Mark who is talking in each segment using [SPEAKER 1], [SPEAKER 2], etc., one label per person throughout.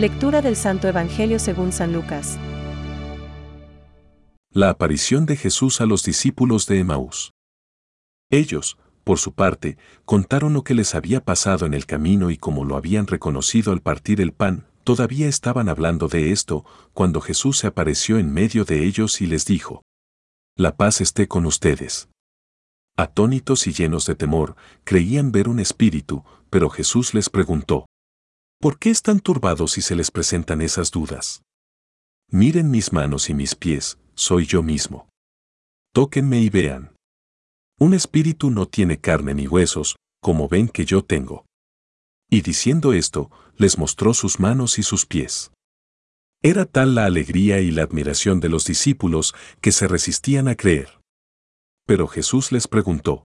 [SPEAKER 1] Lectura del Santo Evangelio según San Lucas.
[SPEAKER 2] La aparición de Jesús a los discípulos de Emaús. Ellos, por su parte, contaron lo que les había pasado en el camino y cómo lo habían reconocido al partir el pan, todavía estaban hablando de esto, cuando Jesús se apareció en medio de ellos y les dijo, La paz esté con ustedes. Atónitos y llenos de temor, creían ver un espíritu, pero Jesús les preguntó, ¿Por qué están turbados si se les presentan esas dudas? Miren mis manos y mis pies, soy yo mismo. Tóquenme y vean. Un espíritu no tiene carne ni huesos, como ven que yo tengo. Y diciendo esto, les mostró sus manos y sus pies. Era tal la alegría y la admiración de los discípulos que se resistían a creer. Pero Jesús les preguntó,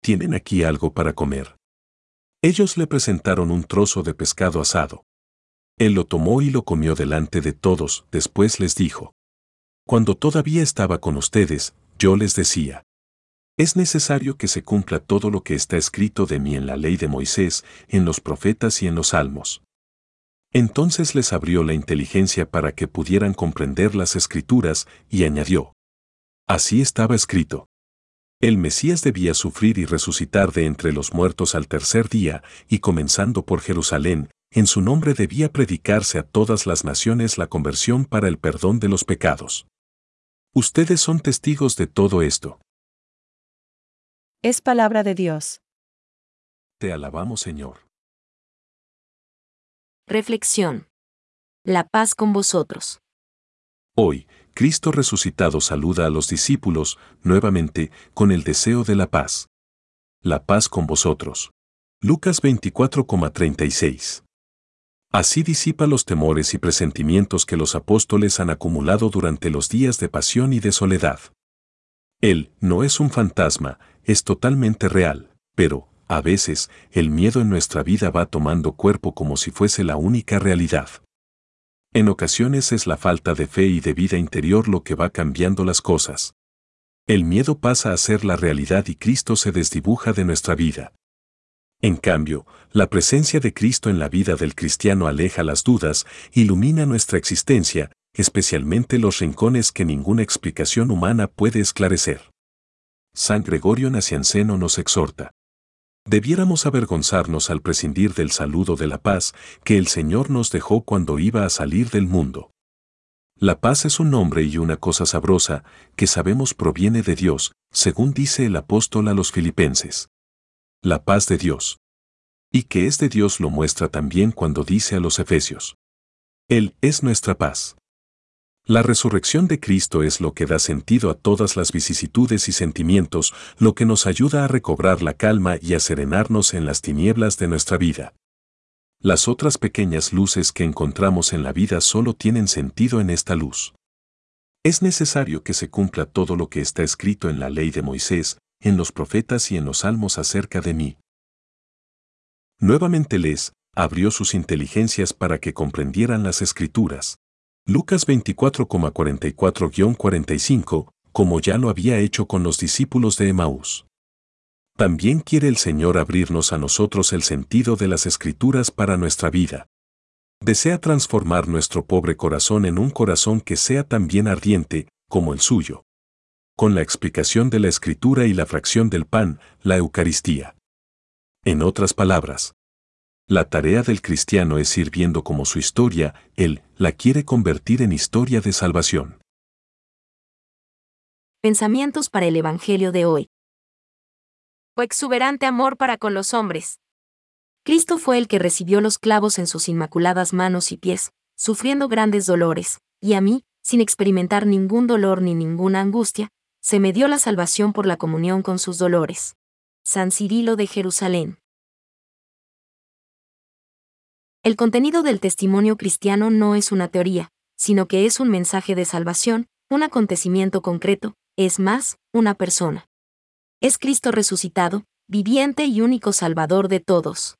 [SPEAKER 2] ¿Tienen aquí algo para comer? Ellos le presentaron un trozo de pescado asado. Él lo tomó y lo comió delante de todos, después les dijo, Cuando todavía estaba con ustedes, yo les decía, es necesario que se cumpla todo lo que está escrito de mí en la ley de Moisés, en los profetas y en los salmos. Entonces les abrió la inteligencia para que pudieran comprender las escrituras y añadió, Así estaba escrito. El Mesías debía sufrir y resucitar de entre los muertos al tercer día, y comenzando por Jerusalén, en su nombre debía predicarse a todas las naciones la conversión para el perdón de los pecados. Ustedes son testigos de todo esto.
[SPEAKER 1] Es palabra de Dios.
[SPEAKER 2] Te alabamos, Señor.
[SPEAKER 3] Reflexión. La paz con vosotros.
[SPEAKER 2] Hoy, Cristo resucitado saluda a los discípulos, nuevamente, con el deseo de la paz. La paz con vosotros. Lucas 24,36. Así disipa los temores y presentimientos que los apóstoles han acumulado durante los días de pasión y de soledad. Él no es un fantasma, es totalmente real, pero, a veces, el miedo en nuestra vida va tomando cuerpo como si fuese la única realidad. En ocasiones es la falta de fe y de vida interior lo que va cambiando las cosas. El miedo pasa a ser la realidad y Cristo se desdibuja de nuestra vida. En cambio, la presencia de Cristo en la vida del cristiano aleja las dudas, ilumina nuestra existencia, especialmente los rincones que ninguna explicación humana puede esclarecer. San Gregorio Nacianceno nos exhorta. Debiéramos avergonzarnos al prescindir del saludo de la paz que el Señor nos dejó cuando iba a salir del mundo. La paz es un nombre y una cosa sabrosa que sabemos proviene de Dios, según dice el apóstol a los filipenses. La paz de Dios. Y que es de Dios lo muestra también cuando dice a los efesios. Él es nuestra paz. La resurrección de Cristo es lo que da sentido a todas las vicisitudes y sentimientos, lo que nos ayuda a recobrar la calma y a serenarnos en las tinieblas de nuestra vida. Las otras pequeñas luces que encontramos en la vida solo tienen sentido en esta luz. Es necesario que se cumpla todo lo que está escrito en la ley de Moisés, en los profetas y en los salmos acerca de mí. Nuevamente les abrió sus inteligencias para que comprendieran las escrituras. Lucas 24,44-45, como ya lo había hecho con los discípulos de Emaús. También quiere el Señor abrirnos a nosotros el sentido de las escrituras para nuestra vida. Desea transformar nuestro pobre corazón en un corazón que sea también ardiente, como el suyo. Con la explicación de la escritura y la fracción del pan, la Eucaristía. En otras palabras, la tarea del cristiano es ir viendo como su historia, él la quiere convertir en historia de salvación.
[SPEAKER 3] Pensamientos para el Evangelio de hoy. O exuberante amor para con los hombres. Cristo fue el que recibió los clavos en sus inmaculadas manos y pies, sufriendo grandes dolores, y a mí, sin experimentar ningún dolor ni ninguna angustia, se me dio la salvación por la comunión con sus dolores. San Cirilo de Jerusalén. El contenido del testimonio cristiano no es una teoría, sino que es un mensaje de salvación, un acontecimiento concreto, es más, una persona. Es Cristo resucitado, viviente y único Salvador de todos.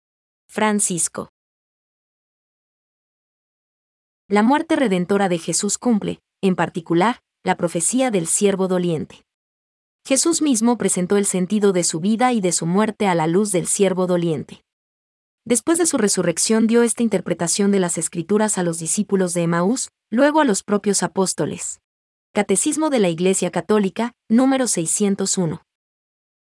[SPEAKER 3] Francisco. La muerte redentora de Jesús cumple, en particular, la profecía del siervo doliente. Jesús mismo presentó el sentido de su vida y de su muerte a la luz del siervo doliente. Después de su resurrección dio esta interpretación de las escrituras a los discípulos de Emaús, luego a los propios apóstoles. Catecismo de la Iglesia Católica, número 601.